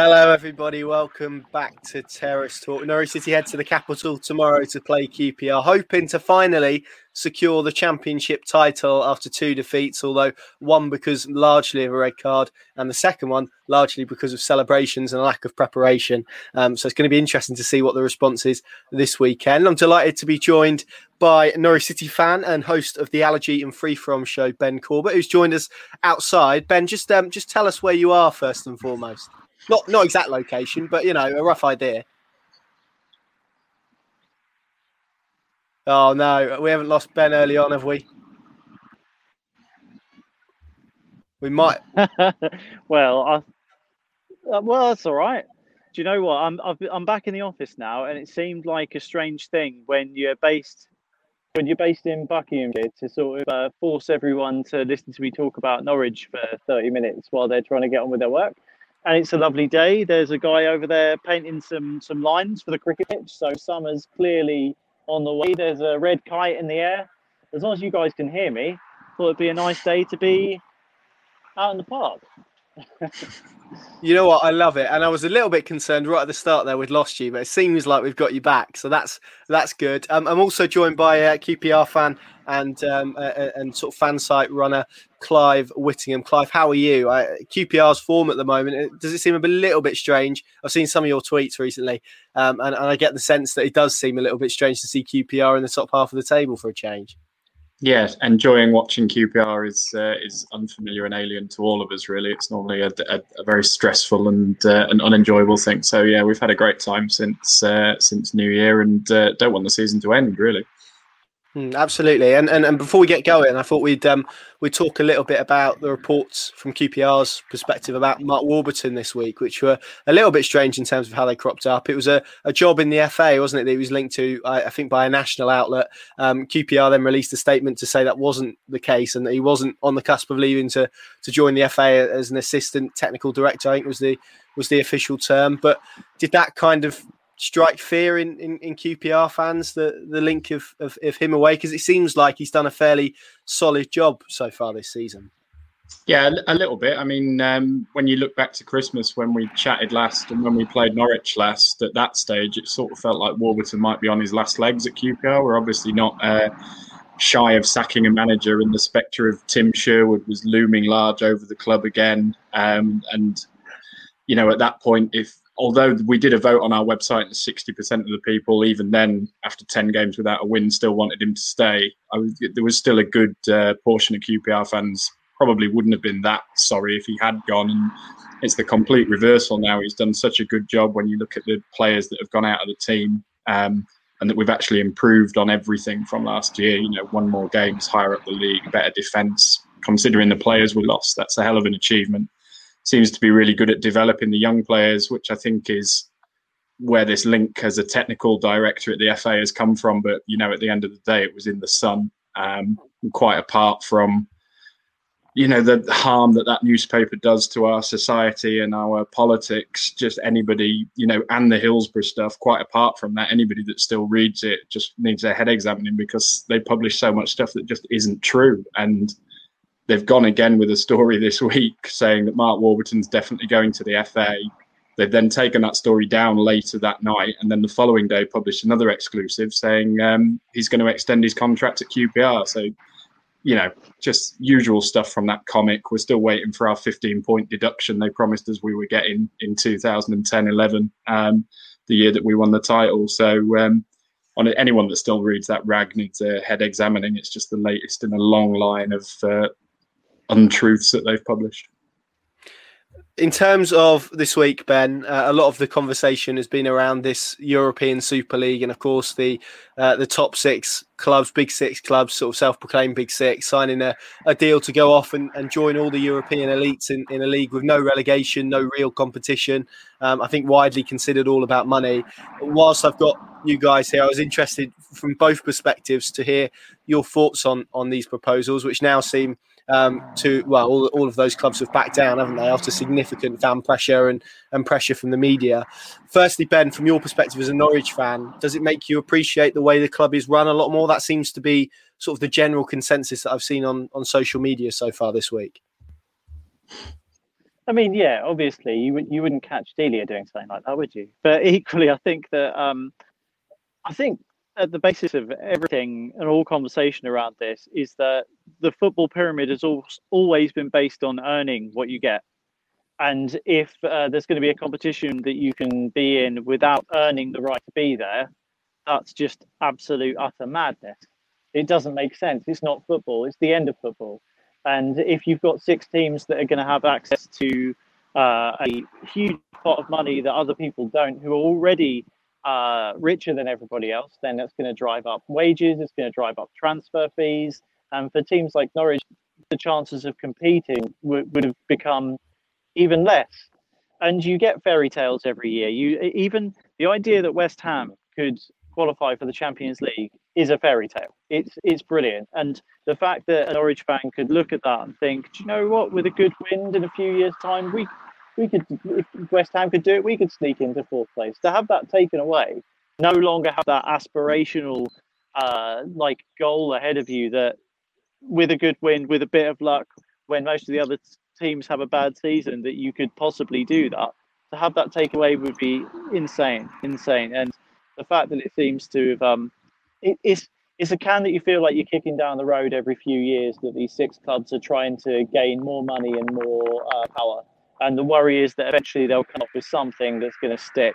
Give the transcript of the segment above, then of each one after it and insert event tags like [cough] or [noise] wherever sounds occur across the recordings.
Hello, everybody. Welcome back to Terrace Talk. Norwich City head to the capital tomorrow to play QPR, hoping to finally secure the championship title after two defeats, although one because largely of a red card, and the second one largely because of celebrations and a lack of preparation. Um, so it's going to be interesting to see what the response is this weekend. I'm delighted to be joined by Norwich City fan and host of the Allergy and Free From show, Ben Corbett, who's joined us outside. Ben, just um, just tell us where you are first and foremost. Not not exact location, but you know, a rough idea. Oh no, we haven't lost Ben early on, have we? We might. [laughs] well, I, uh, well, that's all right. Do you know what? I'm I've, I'm back in the office now, and it seemed like a strange thing when you're based when you're based in Buckinghamshire to sort of uh, force everyone to listen to me talk about Norwich for 30 minutes while they're trying to get on with their work and it's a lovely day. There's a guy over there painting some some lines for the cricket pitch, so summer's clearly on the way. There's a red kite in the air. As long as you guys can hear me, thought it'd be a nice day to be out in the park. [laughs] you know what? I love it, and I was a little bit concerned right at the start there we'd lost you, but it seems like we've got you back, so that's that's good. Um, I'm also joined by a QPR fan and um, uh, and sort of fan site runner Clive Whittingham. Clive, how are you? I, QPR's form at the moment does it seem a little bit strange? I've seen some of your tweets recently, um, and, and I get the sense that it does seem a little bit strange to see QPR in the top half of the table for a change. Yes, enjoying watching QPR is uh, is unfamiliar and alien to all of us. Really, it's normally a, a, a very stressful and uh, an unenjoyable thing. So yeah, we've had a great time since uh, since New Year, and uh, don't want the season to end. Really. Mm, absolutely, and, and and before we get going, I thought we'd um we'd talk a little bit about the reports from QPR's perspective about Mark Warburton this week, which were a little bit strange in terms of how they cropped up. It was a, a job in the FA, wasn't it? That he was linked to, I, I think, by a national outlet. Um, QPR then released a statement to say that wasn't the case and that he wasn't on the cusp of leaving to to join the FA as an assistant technical director. I think was the was the official term. But did that kind of strike fear in, in, in QPR fans the the link of, of, of him away because it seems like he's done a fairly solid job so far this season. Yeah, a little bit. I mean, um, when you look back to Christmas when we chatted last and when we played Norwich last, at that stage, it sort of felt like Warburton might be on his last legs at QPR. We're obviously not uh, shy of sacking a manager, and the spectre of Tim Sherwood was looming large over the club again. Um, and you know, at that point, if although we did a vote on our website and 60% of the people, even then, after 10 games without a win, still wanted him to stay, was, there was still a good uh, portion of QPR fans probably wouldn't have been that sorry if he had gone. And it's the complete reversal now. He's done such a good job when you look at the players that have gone out of the team. Um, and that we've actually improved on everything from last year. You know, one more games, higher up the league, better defence. Considering the players we lost, that's a hell of an achievement seems to be really good at developing the young players, which I think is where this link as a technical director at the FA has come from. But you know, at the end of the day, it was in the sun, um, quite apart from you know the harm that that newspaper does to our society and our politics. Just anybody, you know, and the Hillsborough stuff. Quite apart from that, anybody that still reads it just needs their head examining because they publish so much stuff that just isn't true and they've gone again with a story [laughs] this week saying that Mark Warburton's definitely going to the FA. They've then taken that story down later that night, and then the following day published another exclusive saying um, he's going to extend his contract at QPR. So, you know, just usual stuff from that comic. We're still waiting for our 15 point deduction they promised us we were getting in 2010 11, um, the year that we won the title. So, um, on anyone that still reads that rag needs a head examining. It's just the latest in a long line of uh, untruths that they've published. In terms of this week, Ben, uh, a lot of the conversation has been around this European Super League, and of course the uh, the top six clubs, big six clubs, sort of self-proclaimed big six, signing a, a deal to go off and, and join all the European elites in, in a league with no relegation, no real competition. Um, I think widely considered all about money. Whilst I've got you guys here, I was interested from both perspectives to hear your thoughts on on these proposals, which now seem um, to well, all, all of those clubs have backed down, haven't they, after significant fan pressure and, and pressure from the media. Firstly, Ben, from your perspective as a Norwich fan, does it make you appreciate the way the club is run a lot more? That seems to be sort of the general consensus that I've seen on, on social media so far this week. I mean, yeah, obviously you would you wouldn't catch Delia doing something like that, would you? But equally, I think that um, I think at the basis of everything and all conversation around this is that the football pyramid has always been based on earning what you get. And if uh, there's going to be a competition that you can be in without earning the right to be there, that's just absolute utter madness. It doesn't make sense. It's not football. It's the end of football. And if you've got six teams that are going to have access to uh, a huge pot of money that other people don't, who are already uh, richer than everybody else, then that's going to drive up wages. It's going to drive up transfer fees. And for teams like Norwich, the chances of competing would, would have become even less. And you get fairy tales every year. You even the idea that West Ham could qualify for the Champions League is a fairy tale. It's it's brilliant, and the fact that an Norwich fan could look at that and think, do you know what? With a good wind in a few years' time, we we could West Ham could do it, we could sneak into fourth place. To have that taken away, no longer have that aspirational uh, like goal ahead of you that with a good win, with a bit of luck, when most of the other teams have a bad season, that you could possibly do that. To have that take away would be insane, insane, and the fact that it seems to have um, it, it's it's a can that you feel like you're kicking down the road every few years that these six clubs are trying to gain more money and more uh, power. And the worry is that eventually they'll come up with something that's going to stick.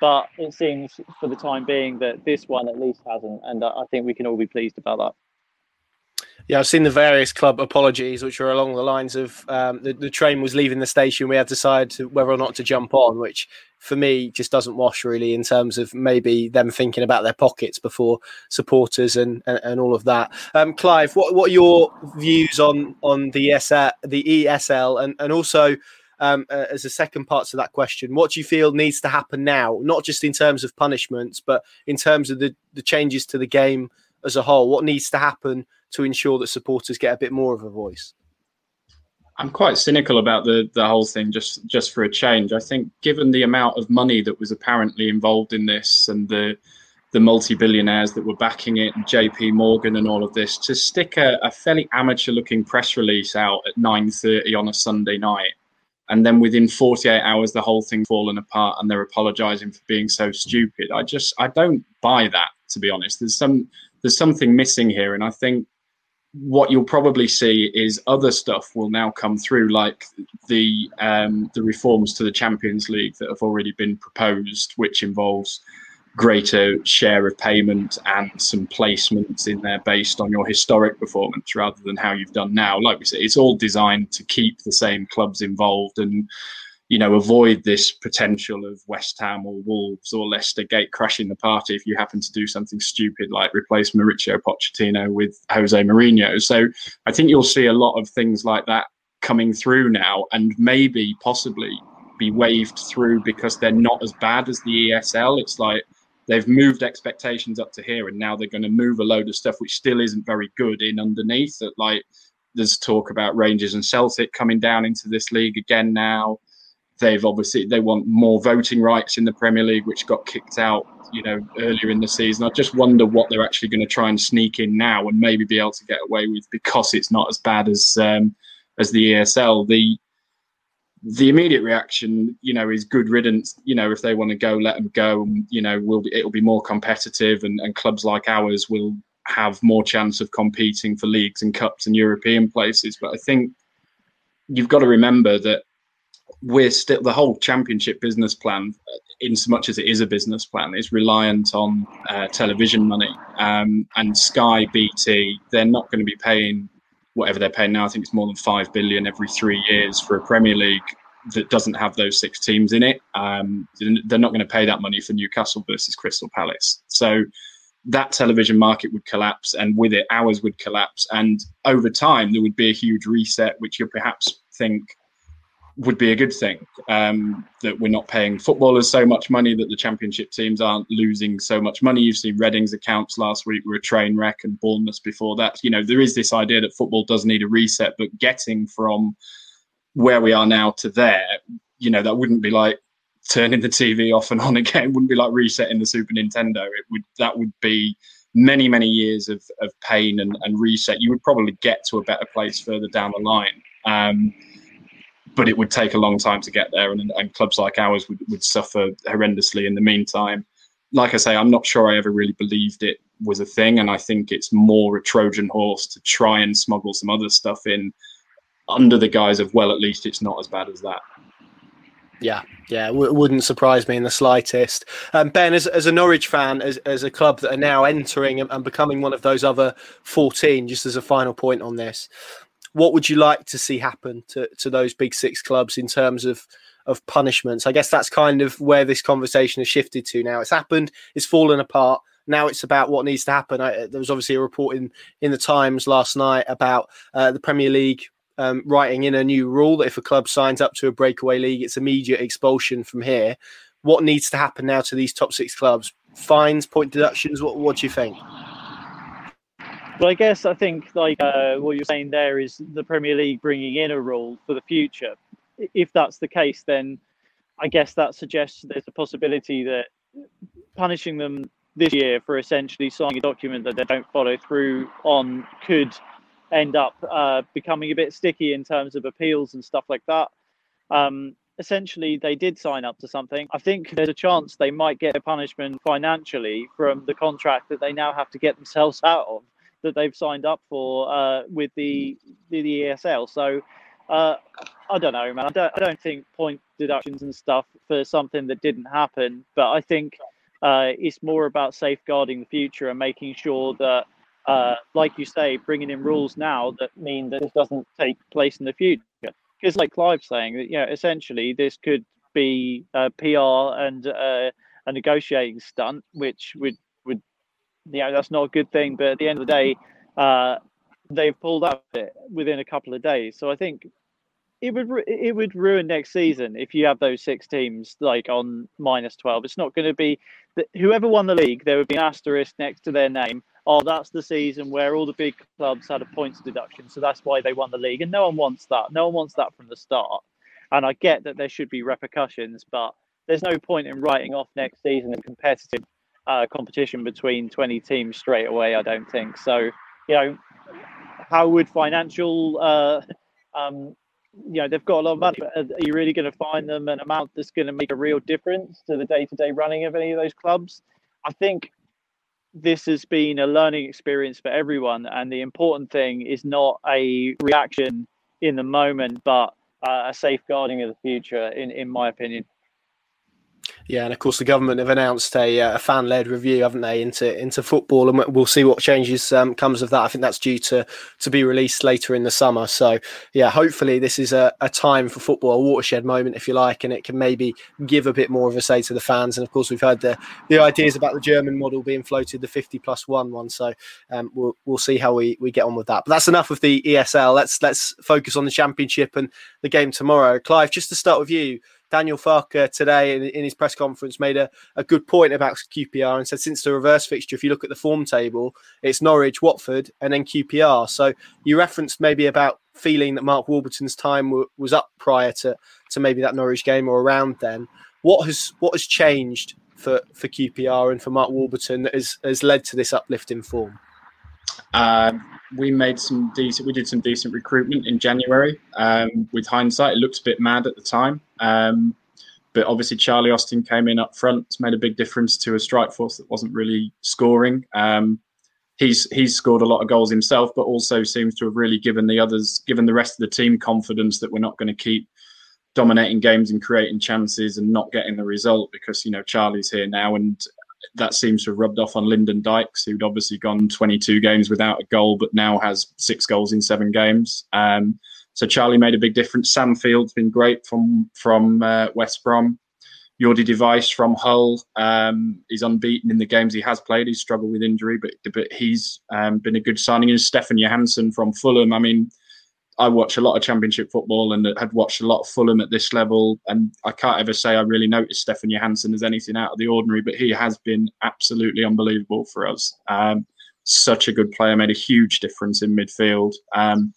But it seems for the time being that this one at least hasn't. And I think we can all be pleased about that. Yeah, I've seen the various club apologies, which are along the lines of um, the, the train was leaving the station. We had to decide whether or not to jump on, which for me just doesn't wash really in terms of maybe them thinking about their pockets before supporters and, and, and all of that. Um, Clive, what, what are your views on on the ESL, the ESL, and and also um, uh, as a second part to that question, what do you feel needs to happen now, not just in terms of punishments, but in terms of the, the changes to the game as a whole? What needs to happen to ensure that supporters get a bit more of a voice? I'm quite cynical about the the whole thing. Just just for a change, I think given the amount of money that was apparently involved in this and the the multi-billionaires that were backing it JP Morgan and all of this to stick a, a fairly amateur looking press release out at 9:30 on a Sunday night and then within 48 hours the whole thing fallen apart and they're apologizing for being so stupid. I just I don't buy that to be honest. There's some there's something missing here. And I think what you'll probably see is other stuff will now come through, like the um, the reforms to the Champions League that have already been proposed, which involves greater share of payment and some placements in there based on your historic performance rather than how you've done now. Like we said, it's all designed to keep the same clubs involved and you know, avoid this potential of West Ham or Wolves or Leicester gate crashing the party if you happen to do something stupid like replace Mauricio Pochettino with Jose Mourinho. So I think you'll see a lot of things like that coming through now and maybe possibly be waved through because they're not as bad as the ESL. It's like they've moved expectations up to here and now they're going to move a load of stuff which still isn't very good in underneath. That like there's talk about Rangers and Celtic coming down into this league again now they've obviously they want more voting rights in the Premier League, which got kicked out, you know, earlier in the season. I just wonder what they're actually going to try and sneak in now and maybe be able to get away with because it's not as bad as um, as the ESL. The the immediate reaction, you know, is good riddance. You know, if they want to go, let them go. And you know, will be, it'll be more competitive, and, and clubs like ours will have more chance of competing for leagues and cups and European places. But I think you've got to remember that we're still the whole championship business plan, in so much as it is a business plan, is reliant on uh, television money. Um, and Sky, BT, they're not going to be paying whatever they're paying now. I think it's more than five billion every three years for a Premier League that doesn't have those six teams in it. Um, they're not going to pay that money for Newcastle versus Crystal Palace. So that television market would collapse, and with it, ours would collapse. And over time, there would be a huge reset, which you perhaps think would be a good thing um, that we're not paying footballers so much money that the championship teams aren't losing so much money. You've seen Reading's accounts last week were a train wreck and Bournemouth before that. You know, there is this idea that football does need a reset, but getting from where we are now to there, you know, that wouldn't be like turning the TV off and on [laughs] again. It wouldn't be like resetting the Super Nintendo. It would that would be many, many years of, of pain and, and reset. You would probably get to a better place further down the line. Um, but it would take a long time to get there, and, and clubs like ours would, would suffer horrendously in the meantime. Like I say, I'm not sure I ever really believed it was a thing, and I think it's more a Trojan horse to try and smuggle some other stuff in under the guise of well, at least it's not as bad as that. Yeah, yeah, w- wouldn't surprise me in the slightest. Um, ben, as, as a Norwich fan, as, as a club that are now entering and, and becoming one of those other 14, just as a final point on this, what would you like to see happen to, to those big six clubs in terms of of punishments? I guess that's kind of where this conversation has shifted to now. It's happened, it's fallen apart. Now it's about what needs to happen. I, there was obviously a report in, in the Times last night about uh, the Premier League um, writing in a new rule that if a club signs up to a breakaway league, it's immediate expulsion from here. What needs to happen now to these top six clubs? Fines, point deductions. What, what do you think? Well, I guess I think like uh, what you're saying there is the Premier League bringing in a rule for the future. If that's the case, then I guess that suggests there's a possibility that punishing them this year for essentially signing a document that they don't follow through on could end up uh, becoming a bit sticky in terms of appeals and stuff like that. Um, essentially, they did sign up to something. I think there's a chance they might get a punishment financially from the contract that they now have to get themselves [laughs] out of that they've signed up for uh, with the, the, ESL. So uh, I don't know, man. I don't, I don't think point deductions and stuff for something that didn't happen, but I think uh, it's more about safeguarding the future and making sure that uh, like you say, bringing in rules now that mean that this doesn't take place in the future. Because, like Clive's saying, that you know, essentially this could be a PR and uh, a negotiating stunt, which would you know that's not a good thing. But at the end of the day, uh, they've pulled up it within a couple of days. So I think it would it would ruin next season if you have those six teams like on minus twelve. It's not going to be whoever won the league. There would be an asterisk next to their name oh, that's the season where all the big clubs had a points deduction, so that's why they won the league. And no one wants that. No one wants that from the start. And I get that there should be repercussions, but there's no point in writing off next season in competitive uh, competition between 20 teams straight away. I don't think so. You know, how would financial, uh, um, you know, they've got a lot of money, but are you really going to find them an amount that's going to make a real difference to the day-to-day running of any of those clubs? I think this has been a learning experience for everyone, and the important thing is not a reaction in the moment, but uh, a safeguarding of the future, in in my opinion. Yeah, and of course the government have announced a, uh, a fan-led review, haven't they, into into football, and we'll see what changes um, comes of that. I think that's due to to be released later in the summer. So yeah, hopefully this is a, a time for football, a watershed moment, if you like, and it can maybe give a bit more of a say to the fans. And of course, we've heard the the ideas about the German model being floated, the fifty plus one one. So um, we'll we'll see how we we get on with that. But that's enough of the ESL. Let's let's focus on the championship and the game tomorrow. Clive, just to start with you. Daniel Farke today in, in, his press conference made a, a good point about QPR and said since the reverse fixture, if you look at the form table, it's Norwich, Watford, and then QPR. So you referenced maybe about feeling that Mark Warburton's time w- was up prior to, to maybe that Norwich game or around then. What has what has changed for, for QPR and for Mark Warburton that has, has led to this uplift in form? Um, we made some decent. We did some decent recruitment in January. Um, with hindsight, it looked a bit mad at the time, um, but obviously Charlie Austin came in up front, made a big difference to a strike force that wasn't really scoring. Um, he's he's scored a lot of goals himself, but also seems to have really given the others, given the rest of the team confidence that we're not going to keep dominating games and creating chances and not getting the result because you know Charlie's here now and that seems to have rubbed off on Lyndon Dykes, who'd obviously gone 22 games without a goal, but now has six goals in seven games. Um, so Charlie made a big difference. Sam Field's been great from from uh, West Brom. Jordy de Wijs from Hull. Um, he's unbeaten in the games he has played. He's struggled with injury, but but he's um, been a good signing. And Stefan Johansen from Fulham. I mean, I watch a lot of Championship football and had watched a lot of Fulham at this level, and I can't ever say I really noticed Stefan Johansen as anything out of the ordinary, but he has been absolutely unbelievable for us. Um, such a good player, made a huge difference in midfield. Um,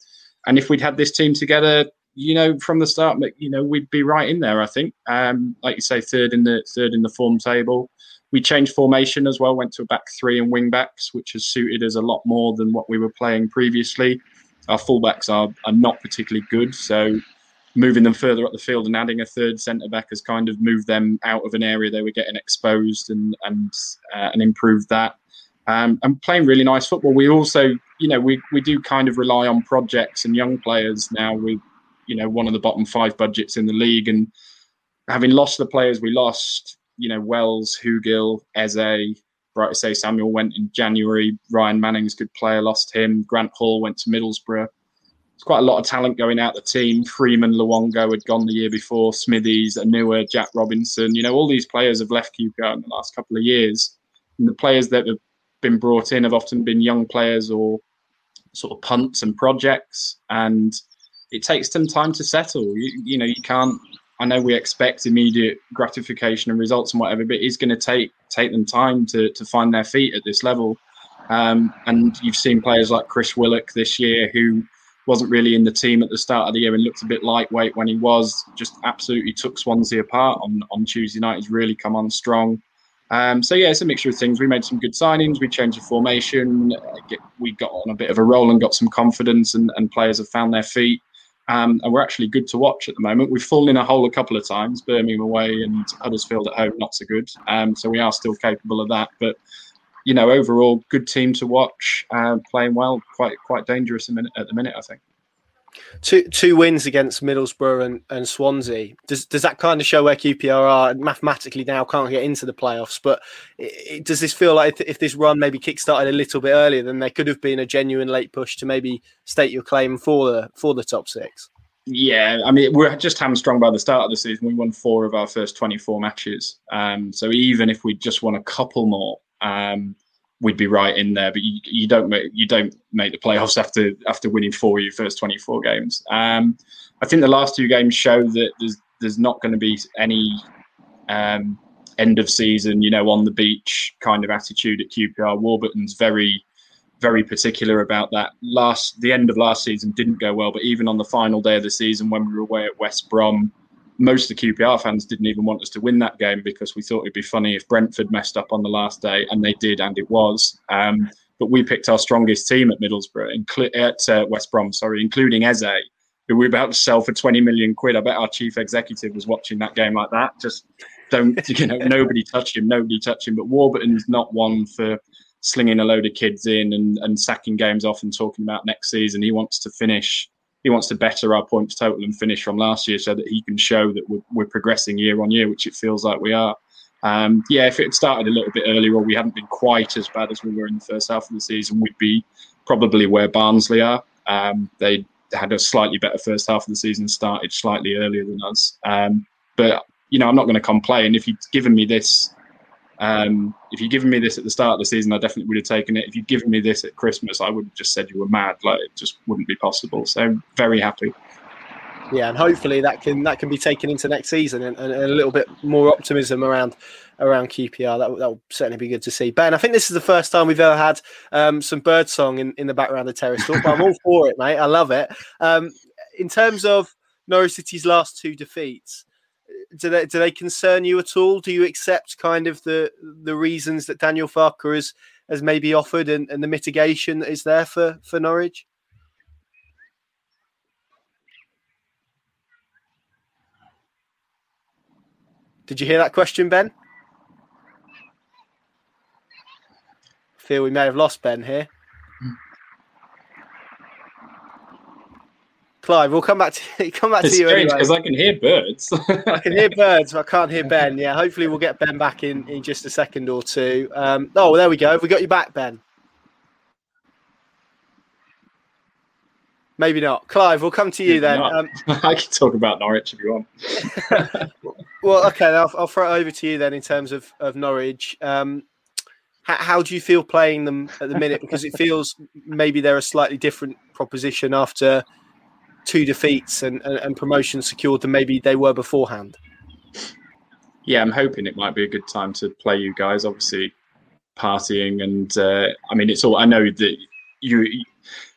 and if we'd had this team together, you know, from the start, you know, we'd be right in there. I think, um, like you say, third in the third in the form table. We changed formation as well, went to a back three and wing backs, which has suited us a lot more than what we were playing previously our fullbacks are, are not particularly good. So moving them further up the field and adding a third centre back has kind of moved them out of an area they were getting exposed and and uh, and improved that. Um, and playing really nice football. We also, you know, we we do kind of rely on projects and young players now. We, you know, one of the bottom five budgets in the league, and having lost the players we lost, you know, Wells, Hugill, Eze, Osayi-Samuel went in January. Ryan Manning's good player, lost him. Grant Hall went to Middlesbrough. It's quite a lot of talent going out the team. Freeman Luongo had gone the year before. Smithies, Onuoha, Jack Robinson. You know, all these players have left QPR in the last couple of years. And the players that have been brought in have often been young players or sort of punts and projects. And it takes them time to settle. You, you know, you can't I know we expect immediate gratification and results and whatever, but it's going to take take them time to to find their feet at this level. Um, and you've seen players like Chris Willock this year who wasn't really in the team at the start of the year and looked a bit lightweight when he was. Just absolutely took Swansea apart on on Tuesday night. He's really come on strong. Um, so yeah, it's a mixture of things. We made some good signings. We changed the formation. We got on a bit of a roll and got some confidence, and, and players have found their feet. Um, and we're actually good to watch at the moment. We've fallen in a hole a couple of times, Birmingham away and Huddersfield at home, not so good. Um, so we are still capable of that. But you know, overall, good team to watch, uh, playing well, quite quite dangerous at the minute, I think. Two two wins against Middlesbrough and, and Swansea. Does does that kind of show where QPR are mathematically now can't get into the playoffs? But it, it, does this feel like if, if, this run maybe kickstarted a little bit earlier, then there could have been a genuine late push to maybe state your claim for the for the top six? Yeah, I mean we're just hamstrung by the start of the season. We won four of our first twenty four matches. Um, so even if we just won a couple more, um, we'd be right in there. But you, you don't make you don't make the playoffs after after winning four of your first twenty four games. Um, I think the last two games show that there's there's not going to be any um, end of season, you know, on the beach kind of attitude at QPR. Warburton's very very particular about that. Last the end of last season didn't go well, but even on the final day of the season when we were away at West Brom, most of the QPR fans didn't even want us to win that game because we thought it'd be funny if Brentford messed up on the last day, and they did, and it was. Um, but we picked our strongest team at Middlesbrough, inclu- at uh, West Brom, sorry, including Eze, who we were about to sell for 20 million quid. I bet our chief executive was watching that game like that. Just don't, [laughs] you know, nobody touch him, nobody touch him. But Warburton's not one for slinging a load of kids in and, and sacking games off and talking about next season. He wants to finish he wants to better our points total and finish from last year so that he can show that we're, we're progressing year on year, which it feels like we are. Um, yeah, if it had started a little bit earlier or we hadn't been quite as bad as we were in the first half of the season, we'd be probably where Barnsley are. Um, they had a slightly better first half of the season, started slightly earlier than us. Um, but, you know, I'm not going to complain. If you'd given me this um, if you'd given me this at the start of the season, I definitely would have taken it. If you'd given me this at Christmas, I would have just said you were mad. Like it just wouldn't be possible. So very happy. Yeah, and hopefully that can that can be taken into next season and, and a little bit more optimism around around QPR. That that will certainly be good to see. Ben, I think this is the first time we've ever had um, some bird song in, in the background of Terrace Talk. But I'm all [laughs] for it, mate. I love it. Um, in terms of Norwich City's last two defeats, do they do they concern you at all? Do you accept kind of the the reasons that Daniel Farke has has maybe offered and, and the mitigation that is there for for Norwich? Did you hear that question, Ben? I feel we may have lost Ben here. Clive, we'll come back to [laughs] come back it's to you It's strange because anyway. I can hear birds. I can hear birds, but I can't hear [laughs] Ben. Yeah, hopefully we'll get Ben back in in just a second or two. Um, oh, well, there we go. We got you back, Ben. Maybe not. Clive, we'll come to you Maybe then. Um, [laughs] I can talk about Norwich if you want. well, okay, I'll, I'll, throw it over to you then in terms of, of Norwich. Um, how, how, do you feel playing them at the minute? Because it feels maybe they're a slightly different proposition after two defeats and, and, and promotion secured than maybe they were beforehand. Yeah, I'm hoping it might be a good time to play you guys. Obviously, partying and uh, I mean, it's all. I know that you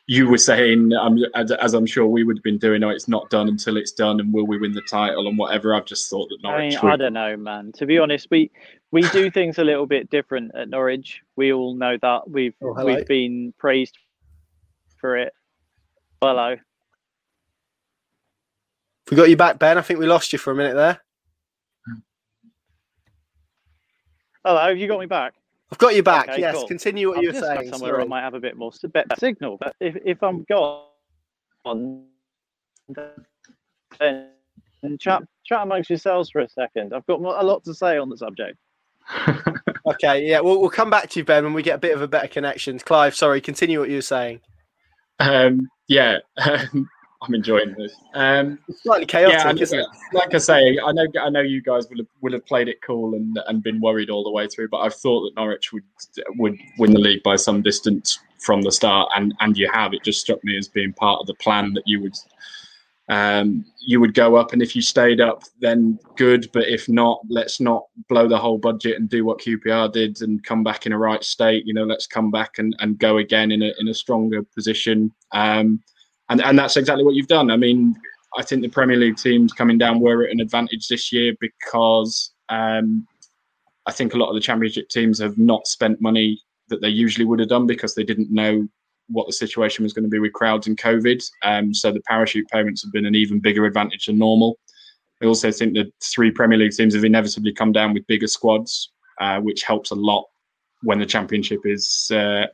you were saying, um, as I'm sure we would have been doing, oh, it's not done until it's done, and will we win the title and whatever. I've just thought that Norwich. I, mean, I don't know, man. To be honest, we we do things a little bit different at Norwich. We all know that. We've oh, we've been praised for it. Hello. We got you back, Ben. I think we lost you for a minute there. Hello, have you got me back? I've got you back. Okay, yes, cool. continue what I'm you were saying. somewhere sorry. I might have a bit more s- better signal. But if, if I'm gone, then chat chat amongst yourselves for a second. I've got a lot to say on the subject. [laughs] Okay, yeah, we'll, we'll come back to you, Ben, when we get a bit of a better connection. Clive, sorry, continue what you were saying. Um, yeah, [laughs] I'm enjoying this. Um, It's slightly chaotic, yeah, isn't it? like I say, I know I know you guys will have will have played it cool and and been worried all the way through, but I've thought that Norwich would would win the league by some distance from the start, and and you have. It just struck me as being part of the plan that you would um, you would go up, and if you stayed up, then good. But if not, let's not blow the whole budget and do what QPR did and come back in a right state. You know, let's come back and, and go again in a in a stronger position. Um, and and that's exactly what you've done. I mean, I think the Premier League teams coming down were at an advantage this year because um, I think a lot of the Championship teams have not spent money that they usually would have done because they didn't know what the situation was going to be with crowds and COVID. Um, so the parachute payments have been an even bigger advantage than normal. I also think the three Premier League teams have inevitably come down with bigger squads, uh, which helps a lot when the Championship is uh,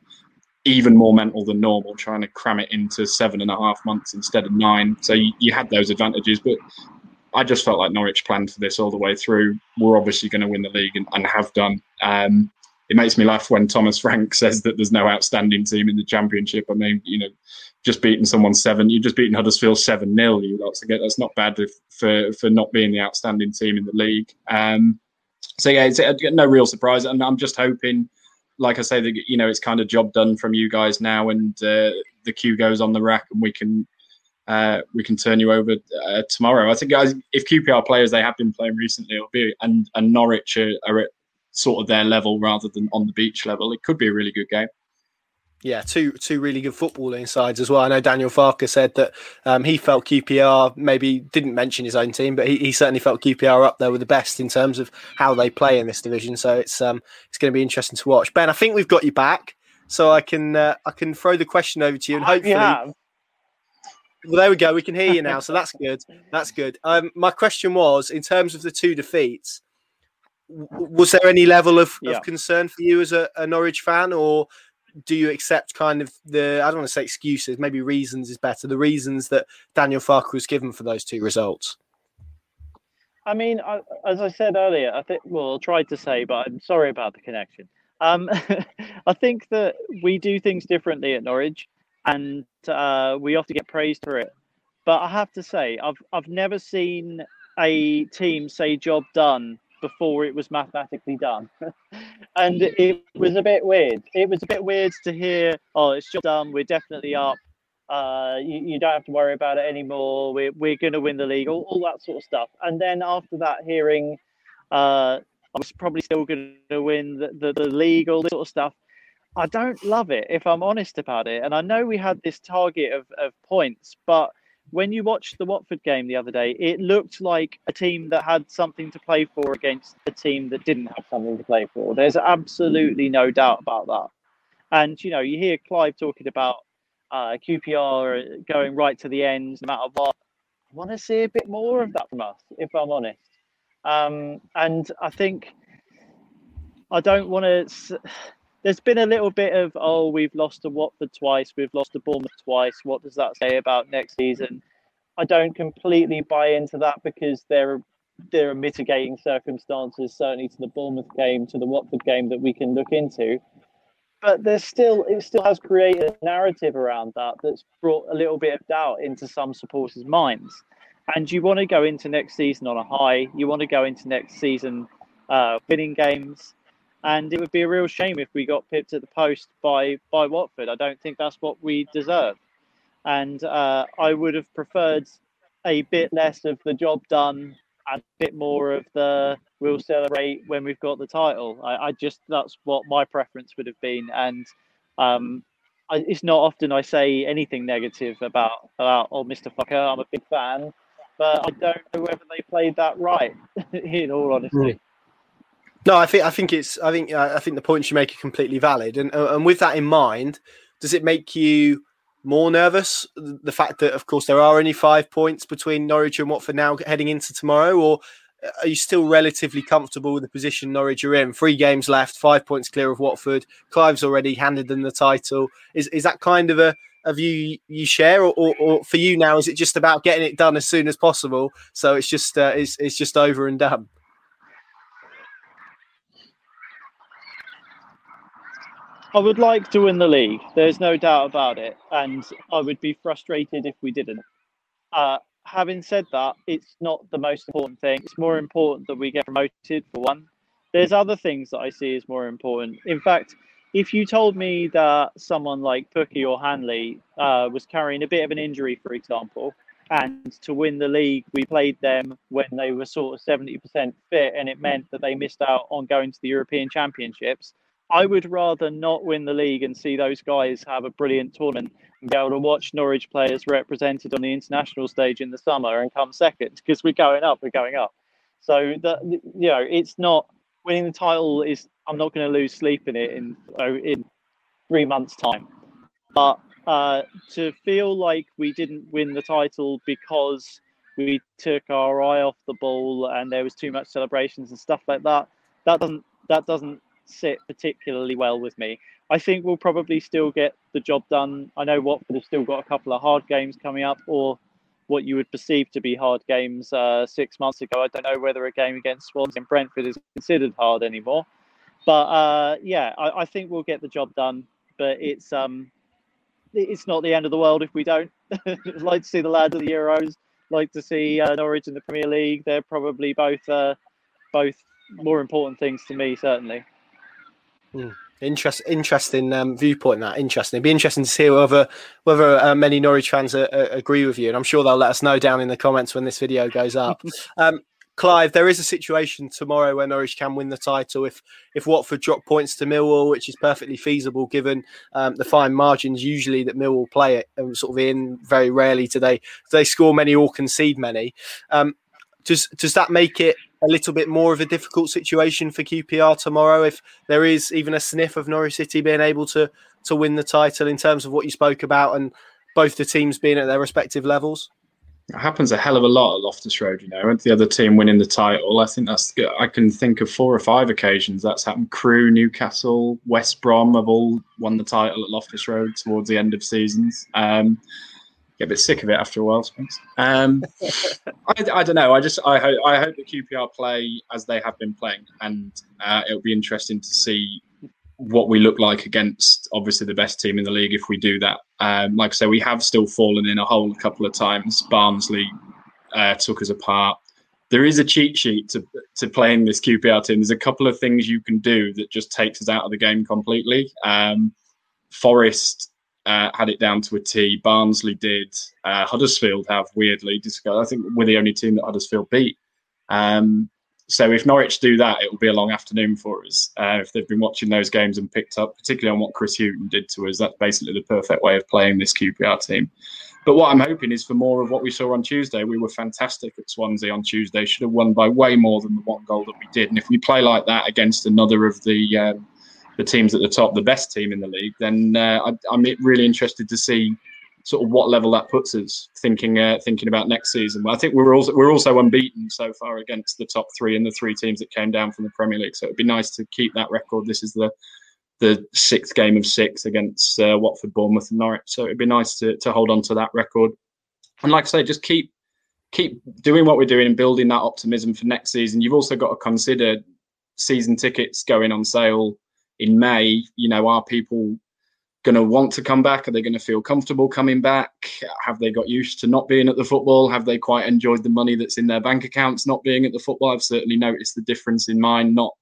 even more mental than normal, trying to cram it into seven and a half months instead of nine. So you, you had those advantages, but I just felt like Norwich planned for this all the way through. We're obviously going to win the league and, and have done. Um, it makes me laugh when Thomas Frank [laughs] says that there's no outstanding team in the championship. I mean, you know, just beating someone seven, you just beaten Huddersfield seven 0 You lot to get that's not bad if, for for not being the outstanding team in the league. Um, so yeah, it's uh, no real surprise, and I'm just hoping, like I say, that you know, it's kind of job done from you guys now, and uh, the queue goes on the rack, and we can uh, we can turn you over uh, tomorrow. I think guys, if QPR players they have been playing recently, it'll be and and Norwich are, are at sort of their level rather than on the beach level. It could be a really good game. Yeah, two two really good footballing sides as well. I know Daniel Farke said that um, he felt QPR maybe didn't mention his own team, but he, he certainly felt QPR up there with the best in terms of how they play in this division. So it's um it's going to be interesting to watch. Ben, I think we've got you back, so I can uh, I can throw the question over to you and hopefully. Well, there we go. We can hear you now, so that's [laughs] good. That's good. Um, my question was, in terms of the two defeats, was there any level of, Yeah. of concern for you as a, a Norwich fan, or do you accept kind of the I don't want to say excuses, maybe reasons is better, the reasons that Daniel Farke was given for those two results? I mean, I, as I said earlier, I think, well, I tried to say, but I'm sorry about the connection. Um, [laughs] I think that we do things differently at Norwich, and uh, we often get praised for it. But I have to say, I've I've never seen a team say "job done" before it was mathematically done, [laughs] and it was a bit weird. It was a bit weird to hear, "Oh, it's job done. We're definitely up. Uh, you, you don't have to worry about it anymore. We're, we're going to win the league, all, all that sort of stuff. And then after that, hearing uh, I was probably still going to win the, the, the league, all this sort of stuff. I don't love it, if I'm honest about it. And I know we had this target of, of points, but when you watched the Watford game the other day, it looked like a team that had something to play for against a team that didn't have something to play for. There's absolutely no doubt about that. And, you know, you hear Clive talking about uh, QPR going right to the end, no matter what. I want to see a bit more of that from us, if I'm honest. Um, and I think I don't want to. There's been a little bit of oh, we've lost to Watford twice, we've lost to Bournemouth twice. What does that say about next season? I don't completely buy into that because there are there are mitigating circumstances, certainly to the Bournemouth game, to the Watford game that we can look into. But there's still it still has created a narrative around that that's brought a little bit of doubt into some supporters' minds. And you want to go into next season on a high. You want to go into next season uh, winning games. And it would be a real shame if we got pipped at the post by by Watford. I don't think that's what we deserve. And uh, I would have preferred a bit less of the job done and a bit more of the we'll celebrate when we've got the title. I, I just that's what my preference would have been. And um, I, it's not often I say anything negative about about oh Mr. Farke. I'm a big fan, but I don't know whether they played that right. [laughs] in all honesty. Mm. No, I think I think it's I think I think the points you make are completely valid, and uh, and with that in mind, does it make you more nervous? The fact that, of course, there are only five points between Norwich and Watford now heading into tomorrow, or are you still relatively comfortable with the position Norwich are in? Three games left, five points clear of Watford. Clive's already handed them the title. Is is that kind of a, a view you share, or, or, or, for you now, is it just about getting it done as soon as possible? So it's just uh, it's it's just over and done. I would like to win the league. There's no doubt about it, and I would be frustrated if we didn't. Uh, having said that, it's not the most important thing. It's more important that we get promoted for one. There's other things that I see as more important. In fact, if you told me that someone like Pukki or Hanley uh, was carrying a bit of an injury, for example, and to win the league, we played them when they were sort of 70% fit, and it meant that they missed out on going to the European Championships. I would rather not win the league and see those guys have a brilliant tournament and be able to watch Norwich players represented on the international stage in the summer and come second because we're going up, we're going up. So that you know, it's not winning the title is. I'm not going to lose sleep in it in in three months' time, but uh, to feel like we didn't win the title because we took our eye off the ball and there was too much celebrations and stuff like that. That doesn't that doesn't sit particularly well with me. I think we'll probably still get the job done. I know Watford have still got a couple of hard games coming up, or what you would perceive to be hard games uh, six months ago. I don't know whether a game against Swans and Brentford is considered hard anymore. But uh, yeah, I, I, think we'll get the job done. But it's um, it's not the end of the world if we don't. [laughs] like to see the lads of the Euros. Like to see uh, Norwich in the Premier League. They're probably both uh, both more important things to me, certainly. Mm. Interest, interesting um, viewpoint. That interesting. It'd be interesting to see whether whether uh, many Norwich fans uh, uh, agree with you, and I'm sure they'll let us know down in the comments when this video goes up. [laughs] um, Clive, there is a situation tomorrow where Norwich can win the title if if Watford drop points to Millwall, which is perfectly feasible given um, the fine margins usually that Millwall play it and sort of in. Very rarely do they do they score many or concede many. Um, does does that make it a little bit more of a difficult situation for QPR tomorrow if there is even a sniff of Norwich City being able to to win the title in terms of what you spoke about and both the teams being at their respective levels? It happens a hell of a lot at Loftus Road, you know, and the other team winning the title. I think that's good. I can think of four or five occasions that's happened. Crewe, Newcastle, West Brom have all won the title at Loftus Road towards the end of seasons. Um, get a bit sick of it after a while, Um, I, I, don't know. I just I hope I hope the QPR play as they have been playing, and uh, it'll be interesting to see what we look like against obviously the best team in the league if we do that. Um, like I say, we have still fallen in a hole a couple of times. Barnsley uh, took us apart. There is a cheat sheet to to playing this QPR team. There's a couple of things you can do that just takes us out of the game completely. Um, Forest uh, had it down to a T. Barnsley did. Uh, Huddersfield have weirdly. I think we're the only team that Huddersfield beat. Um, so if Norwich do that, it will be a long afternoon for us. Uh, if they've been watching those games and picked up, particularly on what Chris Hughton did to us, that's basically the perfect way of playing this QPR team. But what I'm hoping is for more of what we saw on Tuesday. We were fantastic at Swansea on Tuesday. Should have won by way more than the one goal that we did. And if we play like that against another of the um, the teams at the top, the best team in the league, then uh, I, am really interested to see sort of what level that puts us. Thinking uh, thinking about next season, I think we're also we're also unbeaten so far against the top three and the three teams that came down from the Premier League. So it'd be nice to keep that record. This is the the sixth game of six against uh, Watford, Bournemouth, and Norwich. So it'd be nice to to hold on to that record. And like I say, just keep keep doing what we're doing and building that optimism for next season. You've also got to consider season tickets going on sale in May, you know, are people going to want to come back? Are they going to feel comfortable coming back? Have they got used to not being at the football? Have they quite enjoyed the money that's in their bank accounts not being at the football? I've certainly noticed the difference in mine not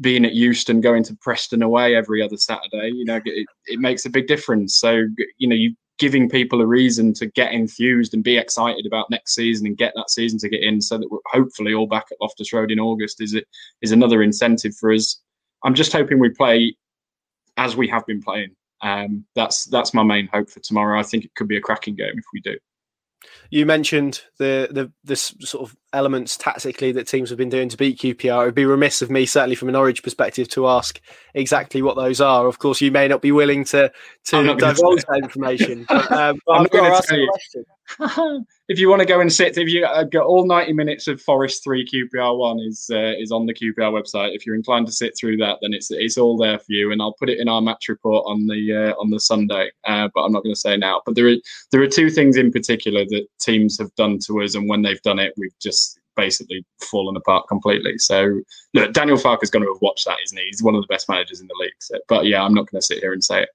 being at Euston, going to Preston away every other Saturday. You know, it, it makes a big difference. So, you know, you giving people a reason to get enthused and be excited about next season and get that season to get in so that we're hopefully all back at Loftus Road in August is it is another incentive for us I'm just hoping we play as we have been playing. Um, that's that's my main hope for tomorrow. I think it could be a cracking game if we do. You mentioned the the this sort of elements tactically that teams have been doing to beat QPR. It would be remiss of me, certainly from a Norwich perspective, to ask exactly what those are. Of course, you may not be willing to to divulge that information. [laughs] But, um, I'm going to tell you. [laughs] if you want to go and sit, if you uh, get all 90 minutes of Forest 3 QPR 1 is uh, is on the QPR website. If you're inclined to sit through that, then it's it's all there for you. And I'll put it in our match report on the uh, on the Sunday. Uh, but I'm not going to say now. But there are there are two things in particular that teams have done to us, and when they've done it, we've just basically fallen apart completely. So look, Daniel Farke is going to have watched that, isn't he? He's one of the best managers in the league. So, but yeah, I'm not going to sit here and say it.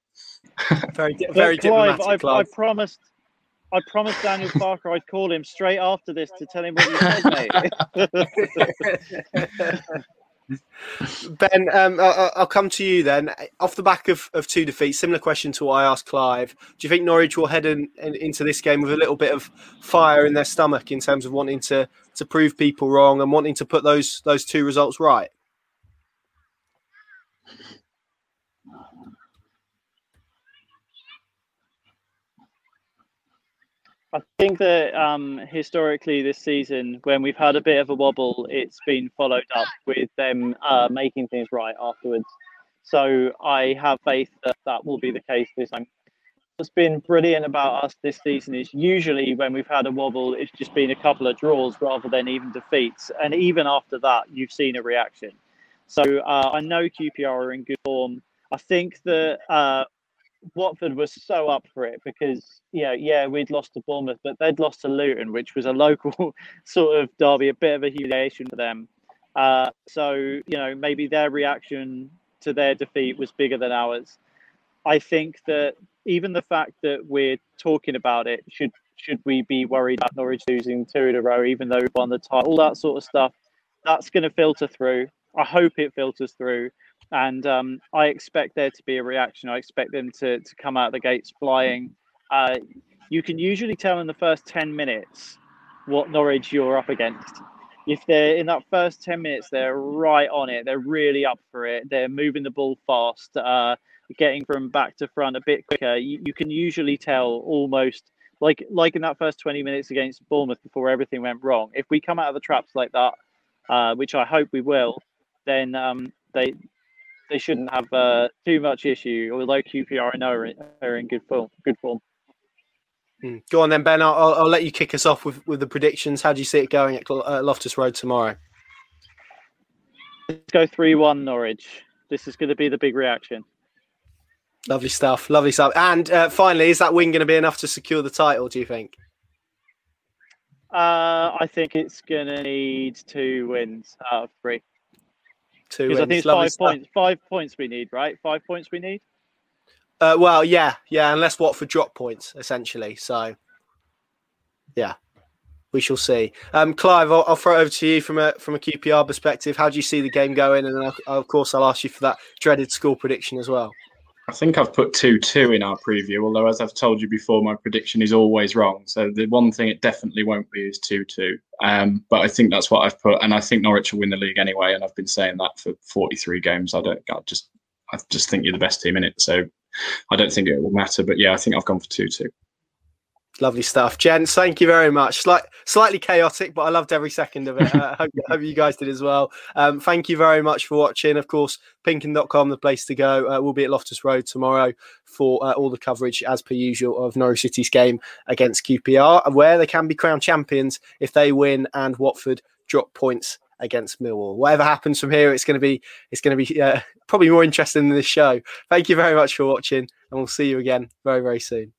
[laughs] very, very diplomatic. Clive, I, I promised I promised Daniel Farke I'd call him straight after this to tell him what you said, mate. [laughs] [laughs] ben, um, I'll, I'll, come to you then. Off the back of, of two defeats, similar question to what I asked Clive. Do you think Norwich will head in, in, into this game with a little bit of fire in their stomach in terms of wanting to to prove people wrong and wanting to put those those two results right? I think that um, historically this season, when we've had a bit of a wobble, it's been followed up with them uh, making things right afterwards. So I have faith that that will be the case this time. What's been brilliant about us this season is usually when we've had a wobble, it's just been a couple of draws rather than even defeats. And even after that, you've seen a reaction. So uh, I know QPR are in good form. I think that uh, Watford was so up for it because you know, yeah, we'd lost to Bournemouth, but they'd lost to Luton, which was a local [laughs] sort of derby, a bit of a humiliation for them. Uh, so you know, maybe their reaction to their defeat was bigger than ours. I think that even the fact that we're talking about it should should we be worried about Norwich losing two in a row, even though we won the title, all that sort of stuff, that's going to filter through. I hope it filters through and um, I expect there to be a reaction. I expect them to, to come out the gates flying. Uh, you can usually tell in the first 10 minutes what Norwich you're up against. If they're in that first 10 minutes, they're right on it. They're really up for it. They're moving the ball fast, uh, getting from back to front a bit quicker. You, you can usually tell almost like like in that first 20 minutes against Bournemouth before everything went wrong. If we come out of the traps like that, uh, which I hope we will, then um, they they shouldn't have uh, too much issue. Although QPR I know are in, are in good form. Good form. Hmm. Go on then, Ben. I'll, I'll, let you kick us off with, with the predictions. How do you see it going at uh, Loftus Road tomorrow? Let's go three-one Norwich. This is going to be the big reaction. Lovely stuff. Lovely stuff. And uh, finally, is that win going to be enough to secure the title? Do you think? Uh, I think it's going to need two wins out of three. Two wins. I think it's five stuff. points. Five points we need, right? Five points we need. Uh, well, yeah, yeah, unless Watford drop points, essentially. So, yeah, we shall see. Um, Clive, I'll, I'll, throw it over to you from a from a QPR perspective. How do you see the game going? And then, I'll, of course, I'll ask you for that dreaded score prediction as well. I think I've put 2 2 in our preview, although, as I've told you before, my prediction is always wrong. So, the one thing it definitely won't be is 2 2. Um, but I think that's what I've put. And I think Norwich will win the league anyway. And I've been saying that for 43 games. I don't, I just, I just think you're the best team in it. So, I don't think it will matter. But yeah, I think I've gone for 2 2. Lovely stuff, gents. Thank you very much. Slight, slightly chaotic, but I loved every second of it. [laughs] uh, hope, hope, you guys did as well. Um, thank you very much for watching. Of course, pinkun.com, the place to go. Uh, we'll be at Loftus Road tomorrow for uh, all the coverage, as per usual, of Norwich City's game against QPR, where they can be crowned champions if they win and Watford drop points against Millwall. Whatever happens from here, it's going to be it's going to be uh, [laughs] probably more interesting than this show. Thank you very much for watching, and we'll see you again very very soon.